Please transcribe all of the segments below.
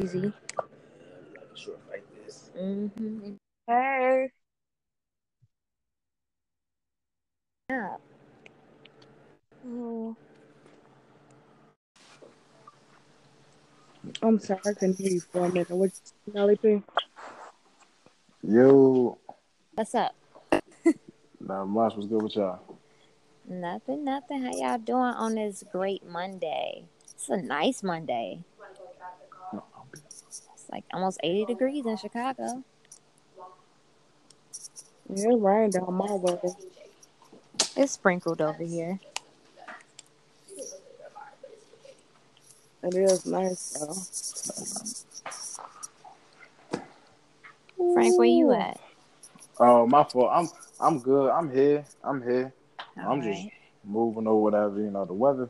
Easy. Like a like this. Mm-hmm. Hey. Yeah. Oh. I'm sorry, I couldn't hear you for a minute. What's you Nelly P? Yo, What's up? not much. What's good with y'all? Nothing, nothing. How y'all doing on this great Monday? It's a nice Monday. It's like almost 80 degrees in Chicago. Yeah, it rained down my way. It's sprinkled over here. It is nice though. Frank, where you at? Oh, my fault. I'm I'm good. I'm here. I'm here. All I'm just moving or whatever. You know, the weather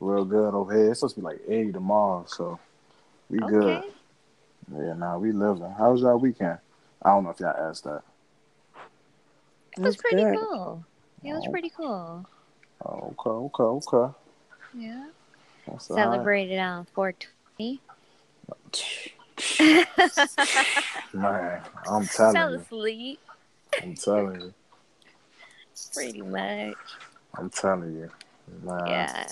real good over here. It's supposed to be like 80 tomorrow, so we good. Yeah, nah, we living. How was y'all weekend? I don't know if y'all asked that. It was That's pretty good. cool. It was Oh. pretty cool. Oh, okay, okay, okay. Yeah. That's all right. Celebrated on 420. Man, I'm telling you. Fell you. asleep. I'm telling you. Pretty much. I'm telling you. Man, Yeah.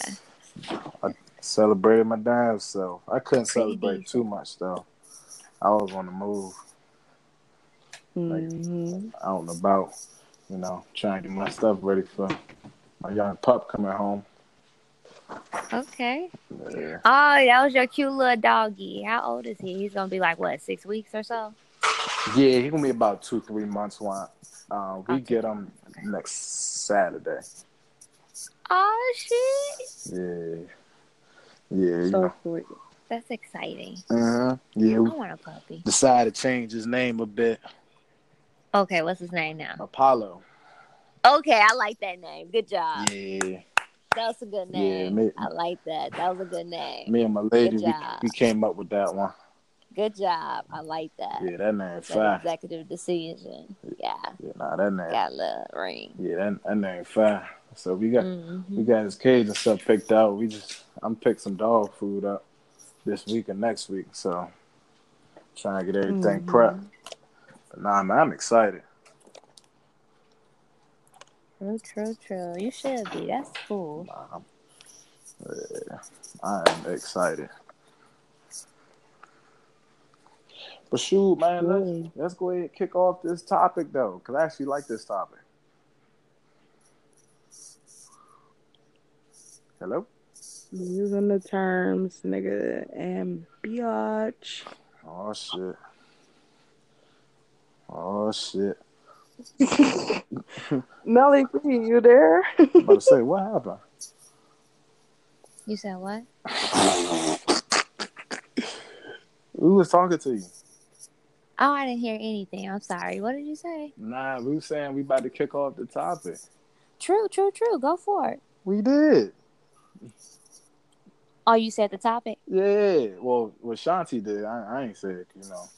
I celebrated my damn self. I couldn't Pretty celebrate decent. too much though. I was on the move. hmm out and about, you know, trying to get my stuff ready for my young pup coming home. Okay. Yeah. Oh, that was your cute little doggy. How old is he? He's gonna be like what, six weeks or so? Yeah, he gonna be about two, three months when uh, we Okay. get him next Saturday. Oh shit. Yeah. Yeah, you So know. sweet. That's exciting. Uh-huh. Yeah, I want a puppy. decided to change his name a bit. Okay, what's his name now? Apollo. Okay, I like that name. Good job. Yeah. That was a good Yeah, name. me- I like that. That was a good name. Me and my lady, we, we came up with that one. Good job. I like that. Yeah, that name That executive decision. Yeah. Yeah, nah, that name. Got a little ring. Yeah, that, that name fire. So we got we hmm got his cage and stuff picked out. We just I'm picked some dog food up this week and next week. So trying to get everything Mhm. prepped. But nah, man, I'm excited. True, true, true. You should be. That's cool. Nah, I'm, yeah, I am excited. But shoot, man, let's, let's go ahead and kick off this topic though, because I actually like this topic. Hello? Using the terms, nigga, and biatch. Oh shit. Oh shit. Nelly P, you there? I'm about to say, what happened? You said what? Who was talking to you? Oh, I didn't hear anything. I'm sorry. What did you say? Nah, we was saying we about to kick off the topic. True, true, true. Go for it. We did. Oh, you said the topic? Yeah. Well, what Shanti did, I, I ain't said, you know,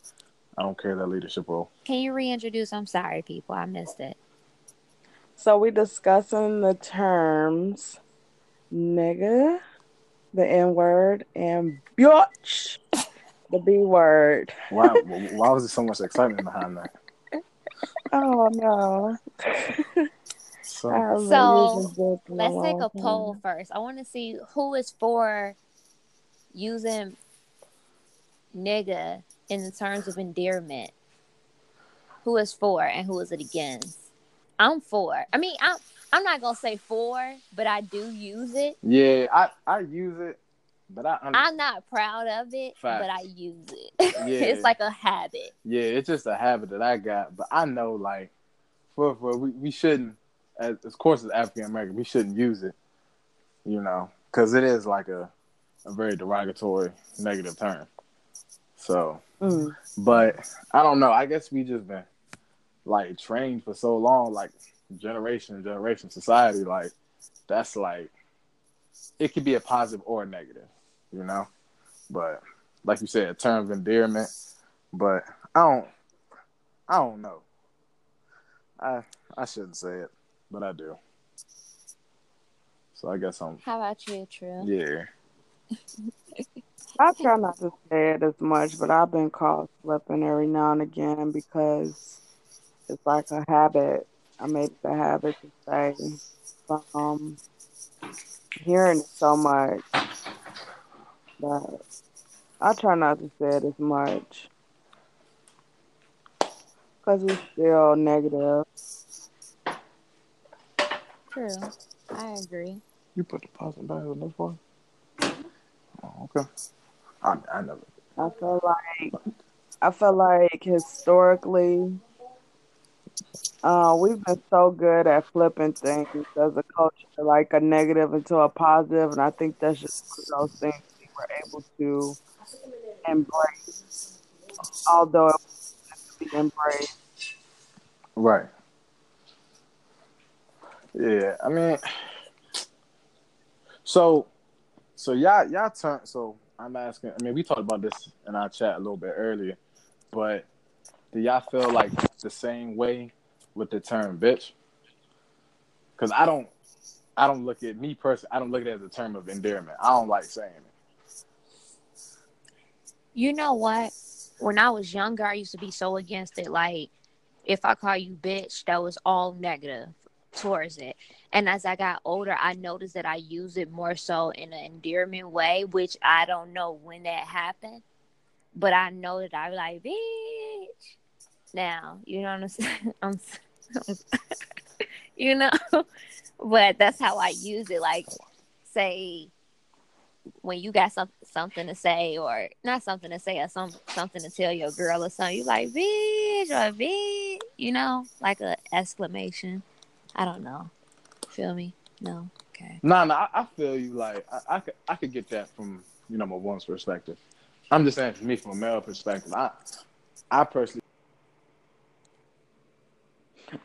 I don't care that leadership role. Can you reintroduce? I'm sorry, people. I missed it. So we discussing the terms nigga, the N word, and biatch, the B word. Why, why was there so much excitement behind that? Oh no. So, So, used this book in Let's take a poll first. I want to see who is for using nigga in the terms of endearment. Who is for and who is it against? I'm for. I mean, I'm I'm not gonna say for, but I do use it. yeah, I, I use it, but I understand. I'm not proud of it, Facts. but I use it. Yeah. it's like a habit. Yeah, it's just a habit that I got, but I know like for for we, we shouldn't as of course as African American we shouldn't use it, you know, because it is like a a very derogatory negative term. So, Mm. but I don't know. I guess we just been like trained for so long, like generation and generation society, like that's like it could be a positive or a negative, you know. But like you said, a term of endearment. But I don't, I don't know. I I shouldn't say it, but I do. So I guess I'm How about you, True? yeah. I try not to say it as much, but I've been caught slipping every now and again because it's like a habit. I made it a habit to say, um, hearing it so much that I try not to say it as much because it's still negative. True. I agree. You put the positive back on this one? Oh, okay. I, I never. I feel like I feel like historically, uh, we've been so good at flipping things as a culture, like a negative into a positive, and I think that's just one of those things we were able to embrace, although it was to be embraced. Right. Yeah, I mean, so, so y'all, y'all turn. So I'm asking. I mean, we talked about this in our chat a little bit earlier, but do y'all feel like the same way with the term "bitch"? Because I don't, I don't look at me personally. I don't look at it as a term of endearment. I don't like saying it. You know what? When I was younger, I used to be so against it. Like, if I call you bitch, that was all negative towards it. And as I got older, I noticed that I use it more so in an endearment way, which I don't know when that happened, but I know that I like bitch. Now, you know what I'm saying? I'm, I'm you know, but that's how I use it. Like, say when you got some, something to say or not something to say or some something to tell your girl or something, you like bitch or bitch, you know, like a exclamation. I don't know. Feel me? No. Okay. Nah, nah, I, I feel you. Like I, I could, I could get that from you know my woman's perspective. I'm just saying, for me, from a male perspective, I, I personally,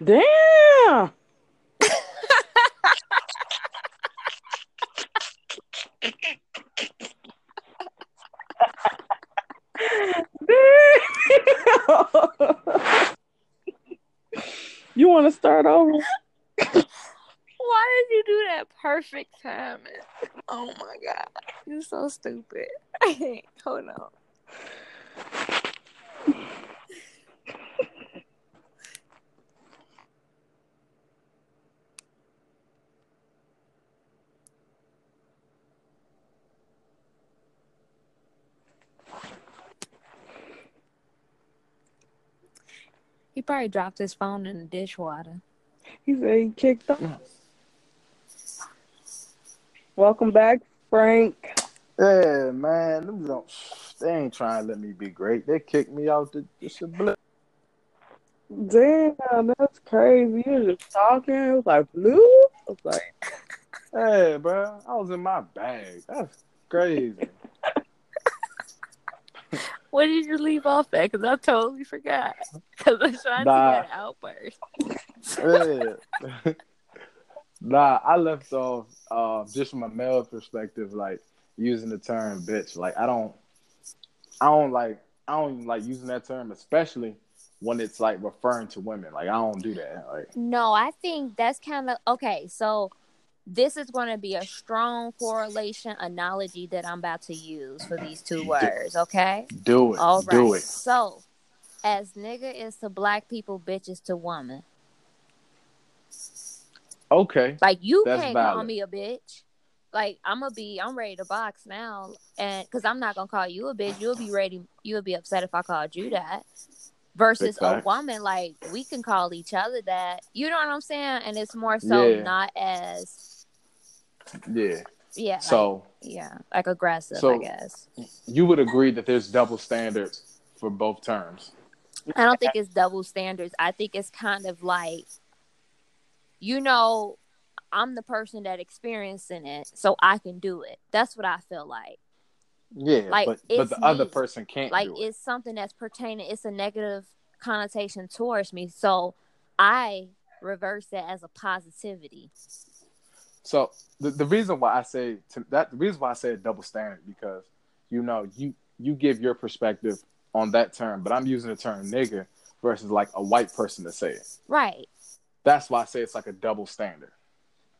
Damn. Damn. you want to start over? Why did you do that perfect timing? Oh my god. You're so stupid. Hold on. He probably dropped his phone in the dishwater. He said he kicked off. Welcome back, Frank. yeah, man, them don't, they ain't trying to let me be great. They kicked me out the just a blip. Damn, that's crazy. You were just talking. It was like blue. I was like, Hey, bro, I was in my bag. That's crazy. What did you leave off at? Because I totally forgot. Because I was trying Nah. to get an outburst. yeah. nah, I left off uh, just from a male perspective, like using the term bitch. Like I don't I don't like I don't like using that term, especially when it's like referring to women. Like I don't do that. Like No, I think that's kind of okay. So this is going to be a strong correlation analogy that I'm about to use for these two words. Okay. do it. All right. Do it. So, as nigga is to black people, bitch is to woman. Okay. Like you That's can't call me a bitch. Like I'm gonna be, I'm ready to box now, and because I'm not gonna call you a bitch, you'll be ready. You'll be upset if I called you that. Versus a woman, like we can call each other that. You know what I'm saying? And it's more so Yeah. not as Yeah. yeah, like, So yeah, like aggressive, So- I guess. you would agree that there's double standards for both terms. I don't think it's double standards. I think it's kind of like, you know, I'm the person that experiencing it, so I can do it. That's what I feel like. Yeah, Like, but but the other person can't Like do it. it's something that's pertaining. It's a negative connotation towards me, so I reverse that as a positivity. So the, the reason why I say to, that the reason why I say a double standard because you know you you give your perspective on that term, but I'm using the term nigger versus like a white person to say it. Right. That's why I say it's like a double standard.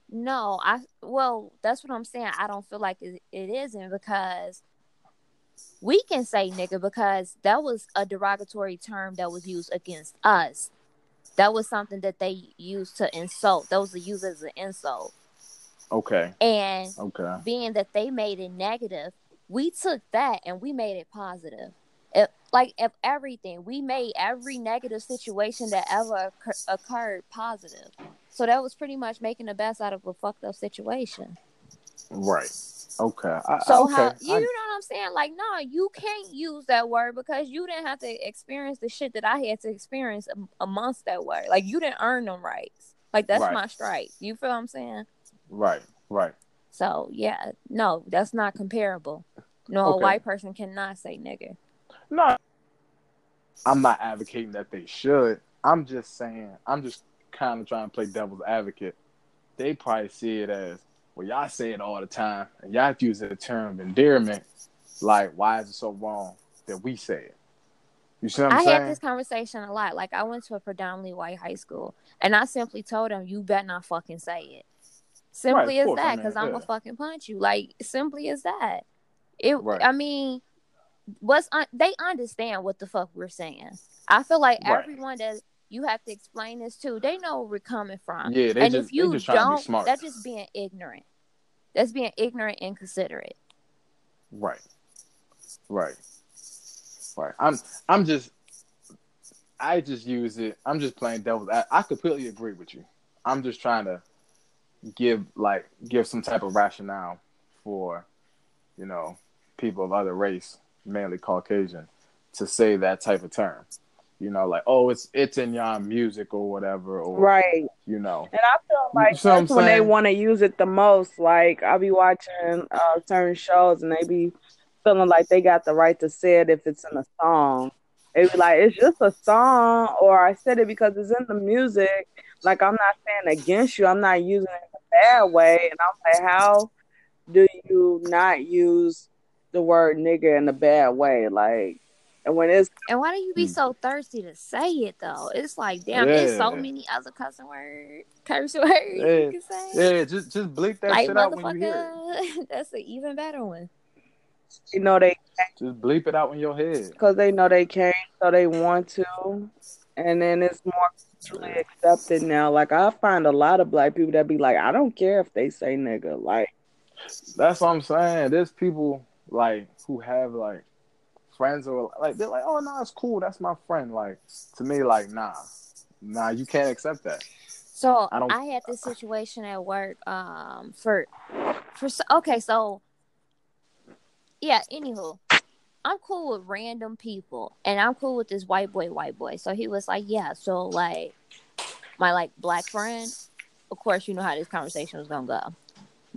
No, I well, that's what I'm saying. I don't feel like it, it isn't because we can say nigga because that was a derogatory term that was used against us. That was something that they used to insult. That was used as an insult. Okay. And Okay. being that they made it negative, we took that and we made it positive. If, like if everything, we made every negative situation that ever occur- occurred positive. So that was pretty much making the best out of a fucked up situation. Right. Okay. I, So okay. how I- you know what I'm saying? Like, no, you can't use that word because you didn't have to experience the shit that I had to experience amongst that word. Like you didn't earn them rights. Like that's Right. my strike. You feel what I'm saying? right. Right. So yeah, no, that's not comparable. No, a white person cannot say nigger. No. I'm not advocating that they should. I'm just saying. I'm just kind of trying to play devil's advocate. They probably see it as well. Y'all say it all the time, and y'all use the term endearment. Like, why is it so wrong that we say it? You see what I'm I saying? had this conversation a lot. Like I went to a predominantly white high school, and I simply told them, "You better not fucking say it." Simply of as course, I that, mean, because I'm yeah. gonna fucking punch you. Like simply as that. It. Right. I mean, what's un- they understand what the fuck we're saying. I feel like Right. everyone that you have to explain this to, they know where we're coming from. Yeah, they and just if you they just trying to be don't, smart. that's just being ignorant. That's being ignorant and considerate. Right. Right. Right. I'm I'm just I just use it. I'm just playing devil's I, I completely agree with you. I'm just trying to give like give some type of rationale for, you know, people of other race, mainly Caucasian, to say that type of term. You know, like, oh, it's it's in your music or whatever, or Right. you know. And I feel like what I'm that's when they want to use it the most. Like I'll be watching uh, certain shows and they be feeling like they got the right to say it if it's in a song. They be like, it's just a song, or I said it because it's in the music. Like I'm not saying against you. I'm not using it in a bad way. And I'm like, how do you not use the word nigga in a bad way? Like, and when it's And why do you be Mm. so thirsty to say it though? It's like, damn, there's so many other cussing words, curse words Yeah. you can say. Yeah, just just bleep that like shit out when you hear it. that's an even better one. you know they Just bleep it out in your head. because they know they can, so they want to, and then it's more culturally accepted now. Like I find a lot of black people that be like, I don't care if they say nigga. Like That's what I'm saying. There's people like who have like friends or like they're like, oh no, it's cool. That's my friend. Like to me, like nah, nah, you can't accept that. So I I, had this situation at work. Um, for for okay, so yeah. Anywho, I'm cool with random people, and I'm cool with this white boy, white boy. So he was like, yeah. So like my like black friend. Of course, you know how this conversation was gonna go.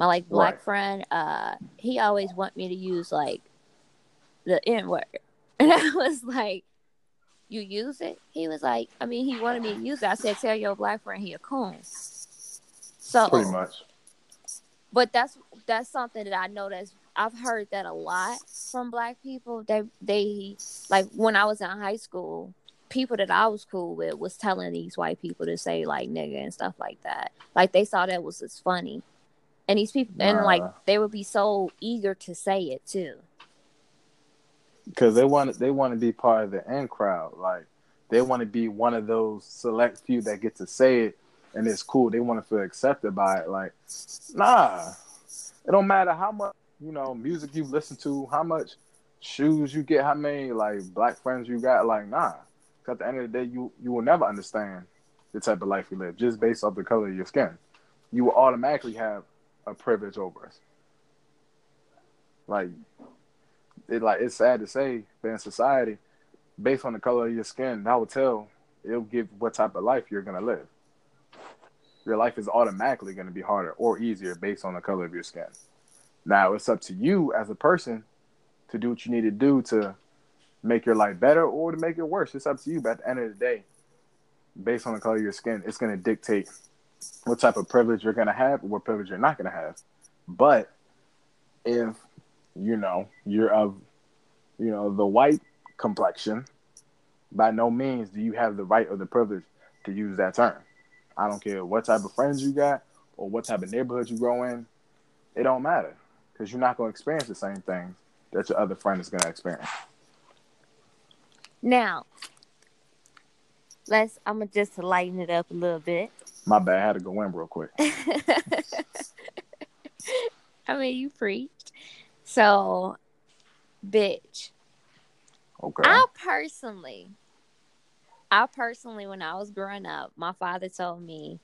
My like black Right. friend. Uh, he always want me to use like the N word, and I was like. You use it? He was like, I mean, he wanted me to use it. I said, tell your black friend he a coon. So Pretty much. but that's that's something that I know that's I've heard that a lot from black people. They they like when I was in high school, people that I was cool with was telling these white people to say like nigga and stuff like that. Like they saw that was just funny. And these people and like they would be so eager to say it too. Because they want they want to be part of the in crowd. Like they want to be one of those select few that get to say it, and it's cool. They want to feel accepted by it. Like, nah, it don't matter how much you know music you listen to, how much shoes you get, how many like black friends you got. Like, nah. at the end of the day, you you will never understand the type of life you live just based off the color of your skin. You will automatically have a privilege over us. Like it like it's sad to say, but in society, based on the color of your skin, that will tell it'll give what type of life you're gonna live. Your life is automatically gonna be harder or easier based on the color of your skin. Now it's up to you as a person to do what you need to do to make your life better or to make it worse. It's up to you. But at the end of the day, based on the color of your skin, it's gonna dictate what type of privilege you're gonna have or what privilege you're not gonna have. But if you know you're of you know the white complexion, by no means do you have the right or the privilege to use that term. I don't care what type of friends you got or what type of neighborhood you grow in. It don't matter because you're not going to experience the same things that your other friend is gonna experience. Now, let's. I'm gonna just lighten it up a little bit. My bad, I had to go in real quick. I mean, you preached. So, bitch. Okay. I personally, I personally, when I was growing up, my father told me,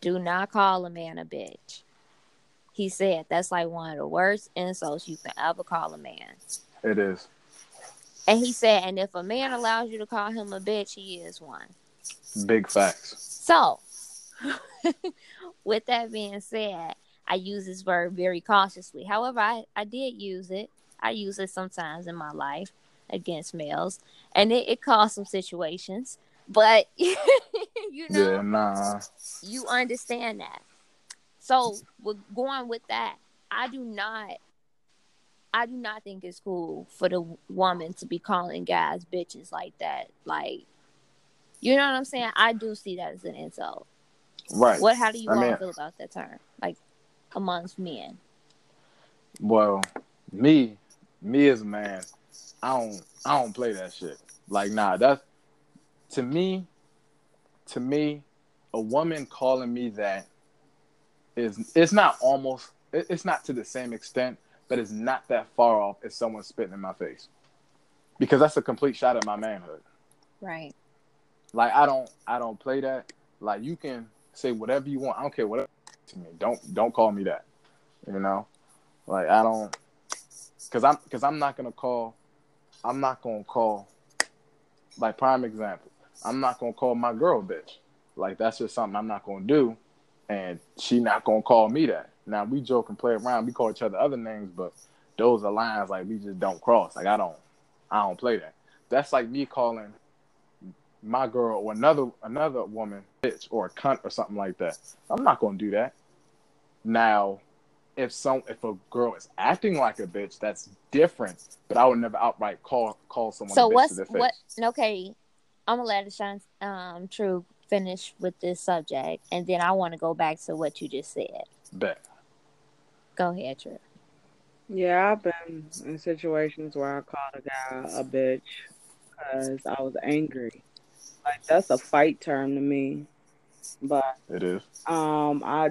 "Do not call a man a bitch." He said that's like one of the worst insults you can ever call a man. It is. And he said, and if a man allows you to call him a bitch, he is one. Big facts. So, with that being said, I use this verb very cautiously. However, I, I did use it. I use it sometimes in my life against males, and it, it caused some situations. But you know, Yeah, nah. you understand that. So, with going with that, I do not. I do not think it's cool for the woman to be calling guys bitches like that. Like, you know what I'm saying? I do see that as an insult. Right. What? How do you I all mean- feel about that term? Like amongst men? Well, me, me as a man, I don't, I don't play that shit. Like, nah, that's to me, to me, a woman calling me that is, it's not almost, it's not to the same extent, but it's not that far off as someone spitting in my face, because that's a complete shot at my manhood. Right. Like, I don't, I don't play that. Like, you can say whatever you want. I don't care whatever to me. Don't, don't call me that. You know, like I don't, cause I'm, cause I'm not gonna call, I'm not gonna call, like prime example, I'm not gonna call my girl bitch. Like that's just something I'm not gonna do, and she not gonna call me that. Now we joke and play around, we call each other other names, but those are lines like we just don't cross. Like I don't, I don't play that. That's like me calling my girl or another another woman bitch or a cunt or something like that. I'm not gonna do that. Now, if some if a girl is acting like a bitch, that's different. But I would never outright call call someone So a bitch what's to their face. what? Okay, I'm gonna let Sean um True finish with this subject, and then I want to go back to what you just said. Bet. Go ahead, True. Yeah, I've been in situations where I called a guy a bitch because I was angry. Like that's a fight term to me, but It is. um, I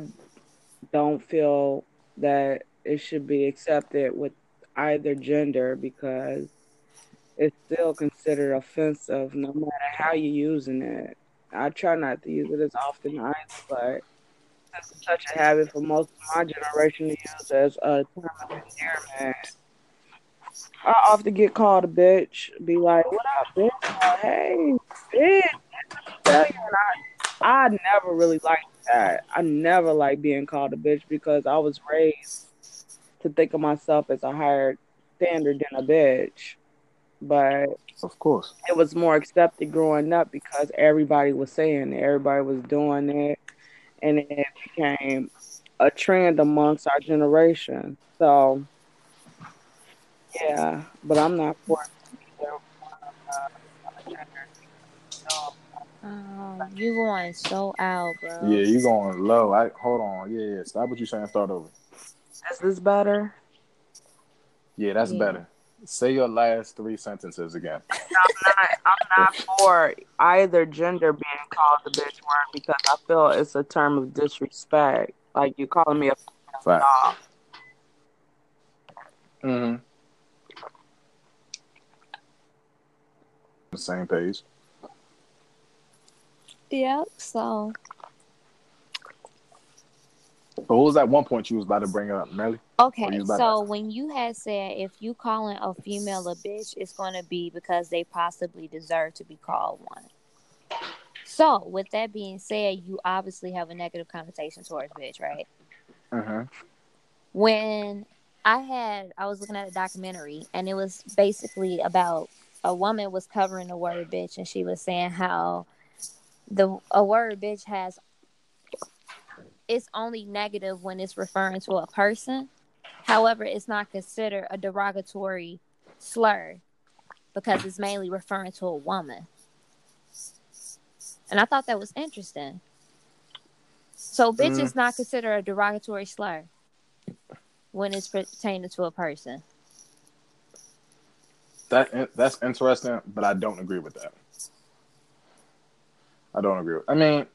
don't feel that it should be accepted with either gender because it's still considered offensive no matter how you're using it. I try not to use it as often either, but since it's such a habit for most of my generation to use as a term of endearment. I often get called a bitch, be like, "What up, bitch? Hey, bitch." Tell you, and I, I never really liked that. I never liked being called a bitch because I was raised to think of myself as a higher standard than a bitch. But Of course. it was more accepted growing up because everybody was saying it, everybody was doing it, and it became a trend amongst our generation. So, yeah, but I'm not for either one of the Oh, you going so out, bro. Yeah, you going low. I hold on. Yeah, yeah. Stop what you're saying. Start over. is this better? Yeah, that's Yeah. better. Say your last three sentences again. I'm not, I'm not for either gender being called the bitch word because I feel it's a term of disrespect. Like you calling me a Fact. dog. Mm-hmm. The same page. Yep. So But what was that one point you was about to bring up, Melly? okay. Or you about So when you had said if you calling a female a bitch, it's going to be because they possibly deserve to be called one. So with that being said, you obviously have a negative connotation towards bitch, right? Mm-hmm. when I had I was looking at a documentary and it was basically about a woman was covering the word bitch and she was saying how the a word bitch has it's only negative when it's referring to a person. However, it's not considered a derogatory slur because it's mainly referring to a woman. And I thought that was interesting. So bitch Mm. is not considered a derogatory slur when it's pertaining to a person. That that's interesting, but I don't agree with that. I don't agree. With, I mean,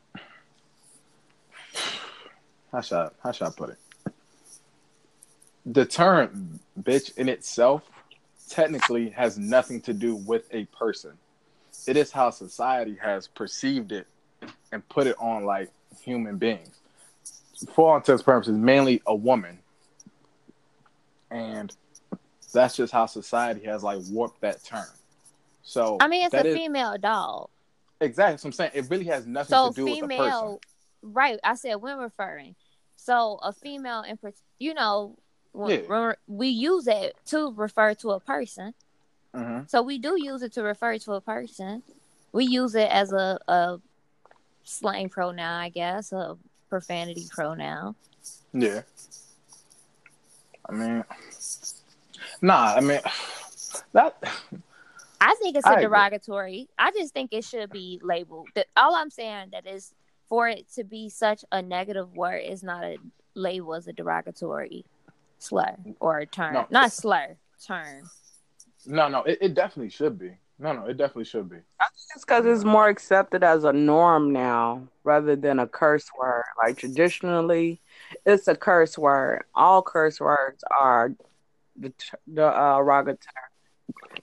how should I, how should I put it? The term "bitch" in itself technically has nothing to do with a person. It is how society has perceived it and put it on like human beings. For all intents and purposes, mainly a woman, and that's just how society has like warped that term. So I mean, it's a is, female dog. Exactly. What I'm saying. It really has nothing So to do with the person. right? I said when referring. So a female, in you know, when, Yeah. when we use it to refer to a person. hmm So we do use it to refer to a person. We use it as a, a slang pronoun, I guess, a profanity pronoun. Yeah. I mean, nah. I mean, that. I think it's I a agree. derogatory. I just think it should be labeled. The- All I'm saying that is for it to be such a negative word is not a label as a derogatory slur or a term. No. Not slur, term. No, no. It, it definitely should be. No, no. It definitely should be. It's because it's more accepted as a norm now rather than a curse word. Like traditionally, it's a curse word. All curse words are the the uh.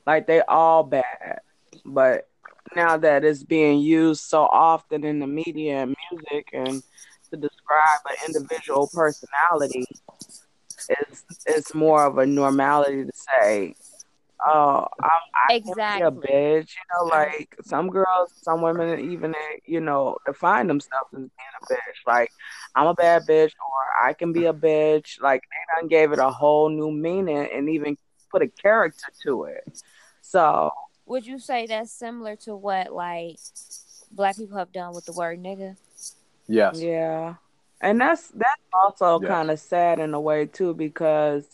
Like they all bad, but now that it's being used so often in the media and music and to describe an individual personality, it's it's more of a normality to say, "Oh, I'm, I can be a bitch." You know, like some girls, some women even you know define themselves as being a bitch. Like I'm a bad bitch, or I can be a bitch. Like they done gave it a whole new meaning and even put a character to it. So Would you say that's similar to what like black people have done with the word nigga? Yes. Yeah. And that's that's also Yes. kind of sad in a way too because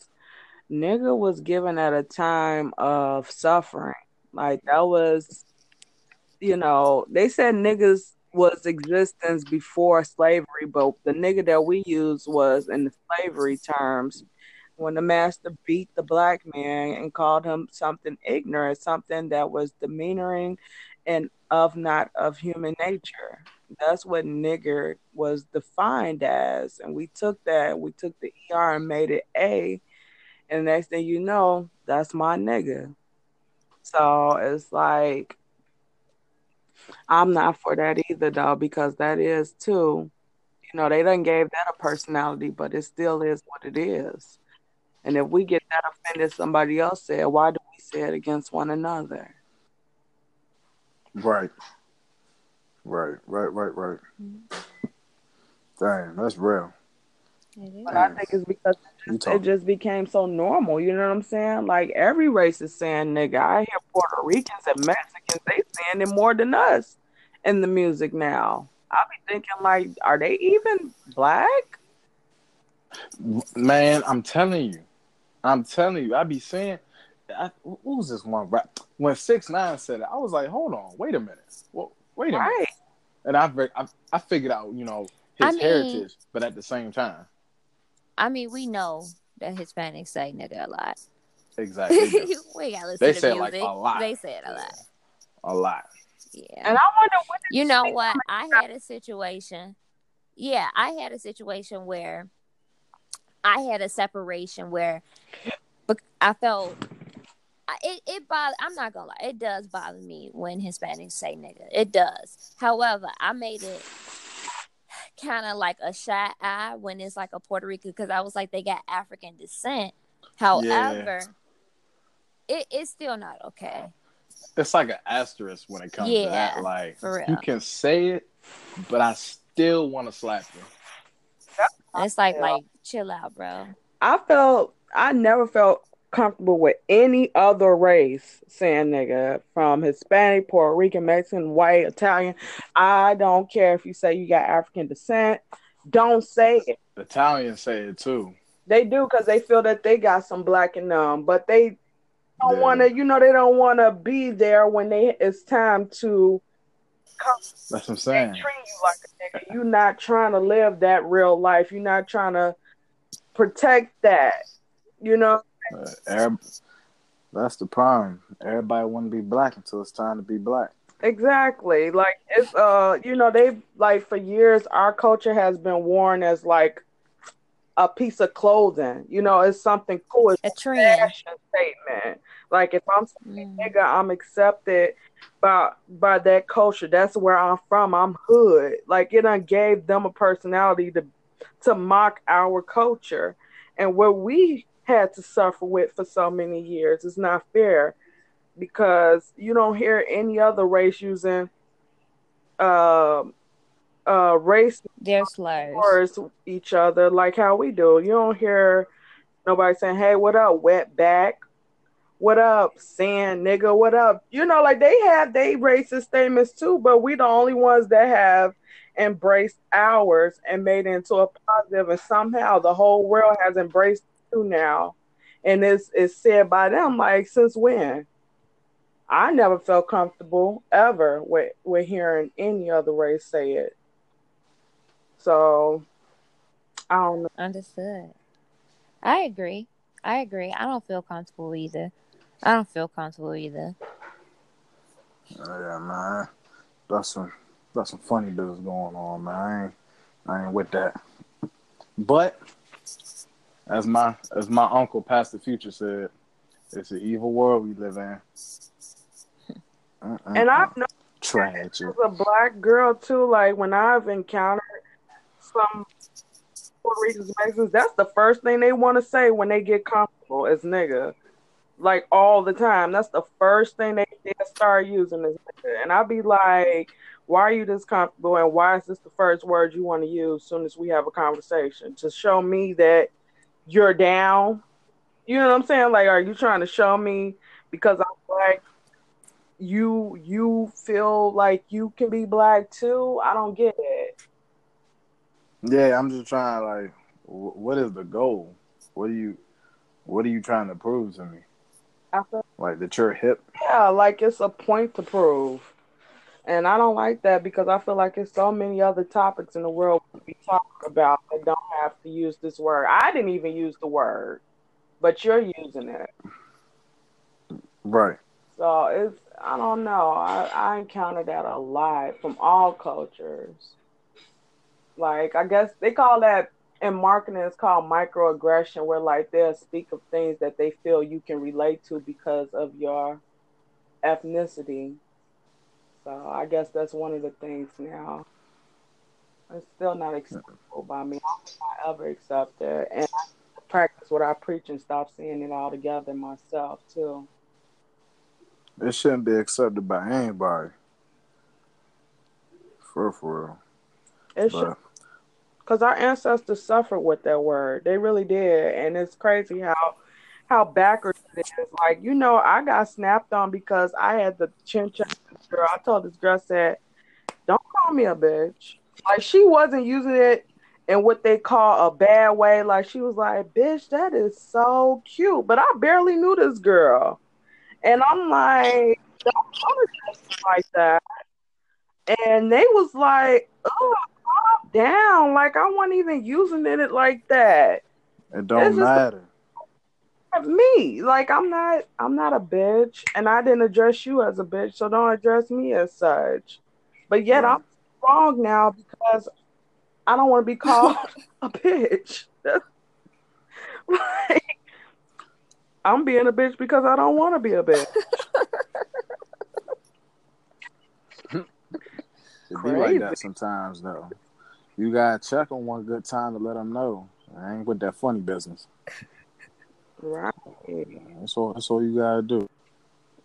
nigga was given at a time of suffering. Like that was you know, they said niggas was existence before slavery, but the nigga that we used was in the slavery terms when the master beat the black man and called him something ignorant, something that was demeaning and of not of human nature. That's what nigger was defined as. And we took that, we took the ER and made it A. And next thing you know, that's my nigga. So it's like, I'm not for that either, though, because that is too, you know, they done gave that a personality, but it still is what it is. And if we get that offended, somebody else said, why do we say it against one another? Right. Right. Right. Right. Right. Mm-hmm. Dang, that's real. But I think it's because You it just became so normal. You know what I'm saying? Like every race is saying nigga. I hear Puerto Ricans and Mexicans, they saying it more than us in the music now. I be thinking like, are they even black? Man, I'm telling you. I'm telling you. I be saying. I, what was this one rap? When Six Nine said it, I was like, "Hold on, wait a minute, well, wait a minute." And I, ve- I, I figured out, you know, his I mean- heritage, but at the same time, I mean, we know that Hispanics say nigga a lot. exactly, they we gotta listen They to say it music. like a lot. They say it a lot. a lot. Yeah. And I wonder what You know what? I had a situation. Yeah, I had a situation where I had a separation where I felt it. It bother. I'm not gonna lie. It does bother me when Hispanics say nigga. It does. However, I made it kind of like a shy eye when it's like a Puerto Rican because I was like they got African descent. However, it, it's still not okay. It's like an asterisk when it comes to that. Like for you can say it, but I still want to slap you. It's like Yeah. like chill out, bro. I felt I never felt comfortable with any other race saying nigga from Hispanic, Puerto Rican, Mexican, white, Italian. I don't care if you say you got African descent. Don't say it. The Italians say it too. They do because they feel that they got some black in them, but they don't Yeah. want to. You know, they don't want to be there when they it's time to That's what I'm saying. treat you like a nigga. You're not trying to live that real life. You're not trying to protect that. You know, Uh, Arab, That's the problem. Everybody want to be black until it's time to be black. Exactly. Like it's uh, you know, they like for years our culture has been worn as like a piece of clothing. You know, it's something cool. It's A trend. fashion statement. Like if I'm saying Mm. nigga, I'm accepted by by that culture. That's where I'm from. I'm hood. Like it done gave them a personality to to mock our culture. And what we had to suffer with for so many years is not fair because you don't hear any other race using um uh race towards each other like how we do. You don't hear nobody saying, Hey, what up, wet back? What up, sand nigga? What up? You know, like they have they racist statements too, but we the only ones that have embraced ours and made it into a positive and somehow the whole world has embraced it now. And it's it's said by them like since when? I never felt comfortable ever with with hearing any other race say it. So I don't know. Understood. I agree. I agree. I don't feel comfortable either. I don't feel comfortable either. Oh, yeah, man. That's some that's some funny business going on, man. I ain't I ain't with that. But as my as my uncle Pastor Future said, it's an evil world we live in. Mm-mm-mm. And uh-uh. I've known tragic. as a black girl too, like when I've encountered some Puerto Ricans, Mexicans, that's the first thing they want to say when they get comfortable is nigga. Like all the time. That's the first thing they, they start using is nigga. And I'll be like, why are you this comfortable and why is this the first word you want to use as soon as we have a conversation? To show me that you're down. You know what I'm saying? Like, are you trying to show me because I'm black you you feel like you can be black too? I don't get it. Yeah, I'm just trying like wh- what is the goal? What are you what are you trying to prove to me? Feel Like that you're hip? yeah, like it's a point to prove. And I don't like that because I feel like there's so many other topics in the world we be talking about that don't have to use this word. I didn't even use the word, but you're using it. Right. So it's I don't know. I, I encounter that a lot from all cultures. Like I guess they call that in marketing it's called microaggression where like they'll speak of things that they feel you can relate to because of your ethnicity. So I guess that's one of the things now. It's still not acceptable by me. I will not ever accept it. And I practice what I preach and stop seeing it all together myself too. It shouldn't be accepted by anybody. For for real. It should because our ancestors suffered with that word. They really did, and it's crazy how how backwards it is. Like you know, I got snapped on because I had the chin check girl. I told this girl I said, "Don't call me a bitch." Like she wasn't using it in what they call a bad way. Like she was like, "Bitch, that is so cute," but I barely knew this girl, and I'm like, "Don't me like that." And they was like, "Oh, calm down. Like I wasn't even using it like that. it don't It's just- matter. Me, like I'm not, I'm not a bitch, and I didn't address you as a bitch, so don't address me as such. But yet Right. I'm wrong now because I don't want to be called a bitch. Like I'm being a bitch because I don't want to be a bitch. It be like that sometimes though. You gotta check on one good time to let them know. I ain't with that funny business. Right. That's all. That's all you gotta do.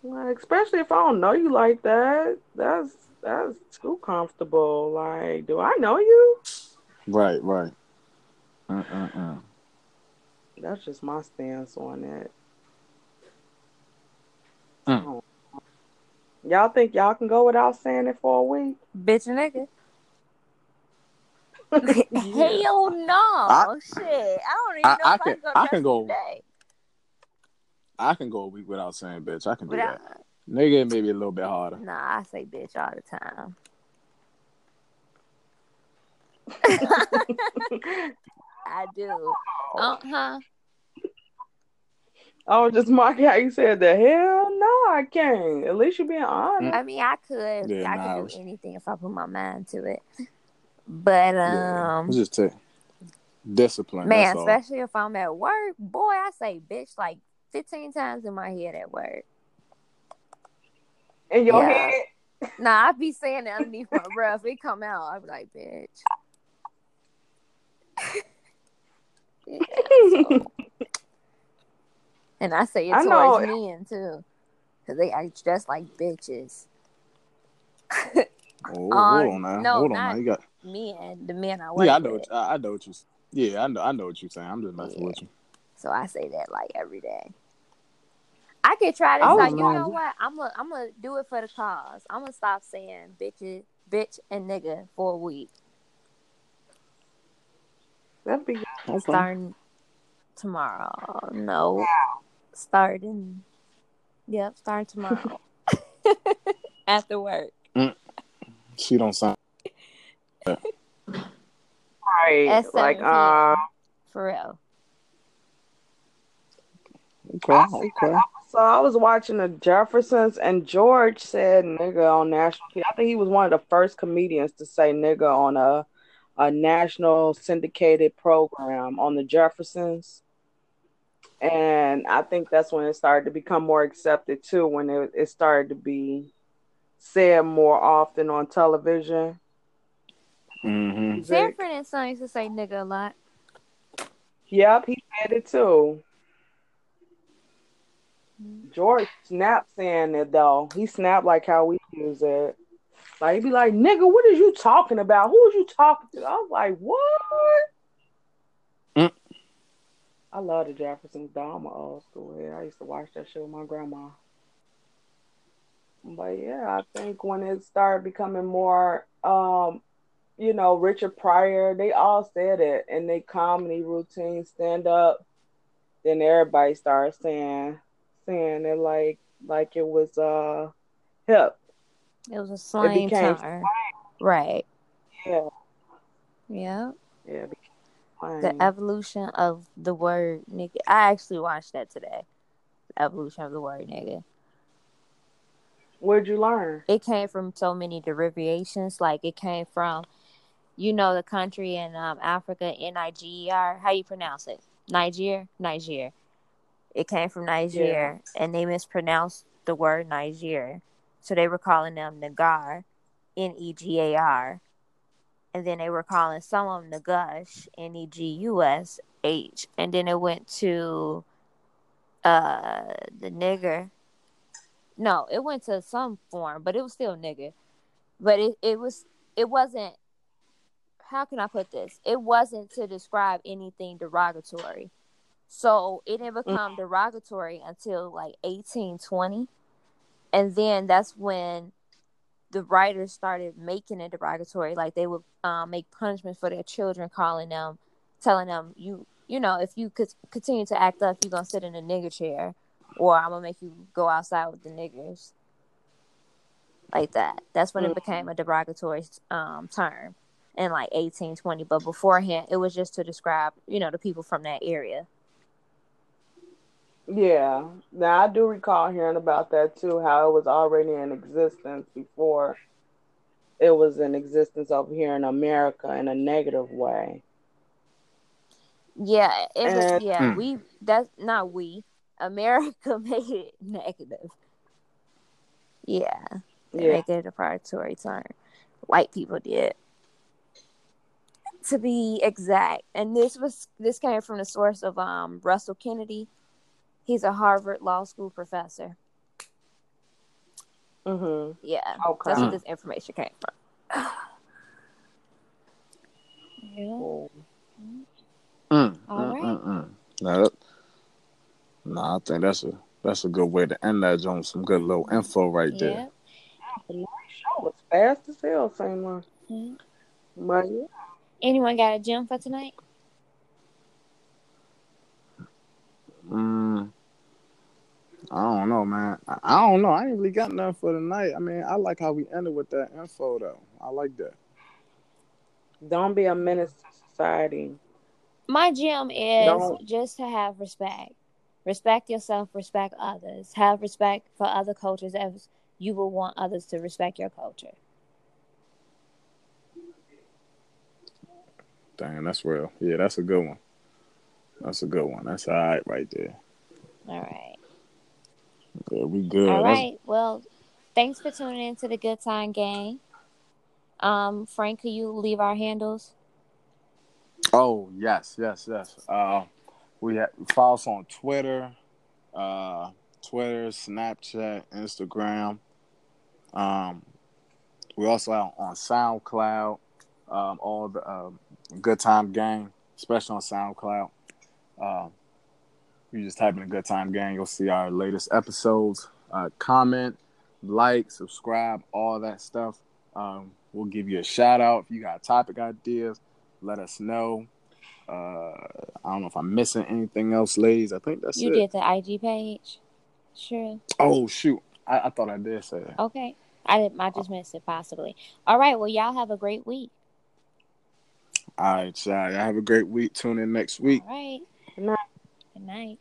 Like, especially if I don't know you like that. That's that's too comfortable. Like, do I know you? Right. Right. Mm-mm-mm. That's just my stance on it. Mm. Y'all think y'all can go without saying it for a week? Bitch and nigga. Hell no. Shit. I don't even know I if can- I can go. I can go- I can go a week without saying bitch. I can do Without, that. Nigga, maybe a little bit harder. nah, I say bitch all the time. I do. Uh huh. I was just marking how you said the hell no, I can't. At least you're being honest. I mean, I could, Yeah, I nah, could do was- anything if I put my mind to it. But um, It's just take discipline. man, that's all. especially if I'm at work, boy, I say bitch like 15 times in my head at work. In your Yeah. head. Nah, I be saying it underneath my breath. It come out. I be like, bitch. Yeah, so- and I say it I towards know. men too, because they act just like bitches. Oh, Uh, hold on now. no, hold on not- now. You got. Men, the men I work Yeah, I know. with. What, I, I know what you. Yeah, I know. I know what you're saying. I'm just messing Yeah. with you. So I say that like every day. I could try this I out. was You wrong. know what? I'm gonna I'm gonna do it for the cause. I'm gonna stop saying bitches, bitch, and nigga for a week, That'd be good. Okay. starting tomorrow. No, starting. Yep, starting tomorrow after work. She don't sound. Right. At 7 Like p.m. uh For real. Okay. Okay. So I was watching the Jeffersons and George said nigga on national I think he was one of the first comedians to say nigga on a a national syndicated program on the Jeffersons. And I think that's when it started to become more accepted too, when it, it started to be said more often on television. Mm-hmm. Sanford and Son used to say nigga a lot. Yep, he said it too. George snapped saying it though. He snapped like how we use it. Like he'd be like, nigga, what is you talking about? Who is you talking to? I was like, what? Mm. I love the Jeffersons though. I'm an old school head. I used to watch that show with my grandma. But yeah, I think when it started becoming more um you know, Richard Pryor, they all said it in their comedy routine, stand up. Then everybody started saying saying it like like it was uh hip. It was a slang term. Right. Yeah, Yeah. yeah. The evolution of the word nigga. I actually watched that today. The evolution of the word nigga. Where'd you learn? It came from so many derivations. Like it came from, you know, the country in um, Africa, N I G E R. How you pronounce it? Niger, Niger. It came from Niger, and they mispronounced the word Niger, so they were calling them Nagar, N E G A R, and then they were calling some of them Nagush, N E G U S H, and then it went to uh the nigger. No, it went to some form, but it was still nigger. But it, it was it wasn't how can I put this? It wasn't to describe anything derogatory. So it didn't become derogatory until like 1820. And then that's when the writers started making it derogatory. Like they would um, make punishments for their children, calling them, telling them, you you know, if you could continue to act up, you're going to sit in a nigger chair or I'm going to make you go outside with the niggers. Like that. That's when it Mhm. became a derogatory um, term in like 1820. But beforehand, it was just to describe, you know, the people from that area. Yeah. Now I do recall hearing about that too, how it was already in existence before it was in existence over here in America in a negative way. Yeah, it was. Yeah, Mm. we. That's not we. America made it negative. Yeah, they Yeah. make it a derogatory term. White people did, to be exact. And this was this came from the source of um Russell Kennedy. He's a Harvard Law School professor. Mhm. Yeah, Okay. that's where Mm. this information came from. yeah. Cool. Mm, All mm, right. mm, mm. Nah, that, nah, I think that's a that's a good way to end that on some good little info right Yeah. there. Show was fast as hell, same one. Mhm. But yeah. Anyone got a gym for tonight? Mm, I don't know, man. I, I don't know. I ain't really got nothing for tonight. I mean, I like how we ended with that info though. I like that. Don't be a menace to society. My gym is Don't- just to have respect. respect yourself, respect others, have respect for other cultures as you will want others to respect your culture. Damn, that's real. Yeah, that's a good one. That's a good one. That's all right right there. All right. Good, we good. All That's- Well, thanks for tuning in to the Good Time Gang. Um, Frank, can you leave our handles? Oh yes, yes, yes. Uh, we have follow us on Twitter, uh, Twitter, Snapchat, Instagram. Um, we also out on SoundCloud. Um, all the um, Good Time Gang, especially on SoundCloud. Um, you just type in a Good Time Gang, you'll see our latest episodes. Uh, comment, like, subscribe, all that stuff. Um, we'll give you a shout out if you got topic ideas. Let us know. Uh, I don't know if I'm missing anything else, ladies. I think that's you it. did the IG page. Sure. Oh shoot, I, I thought I did say that. Okay. I did. I just missed it possibly. All right. Well, y'all have a great week. All right, y'all. Y'all have a great week. Tune in next week. All right. Good night.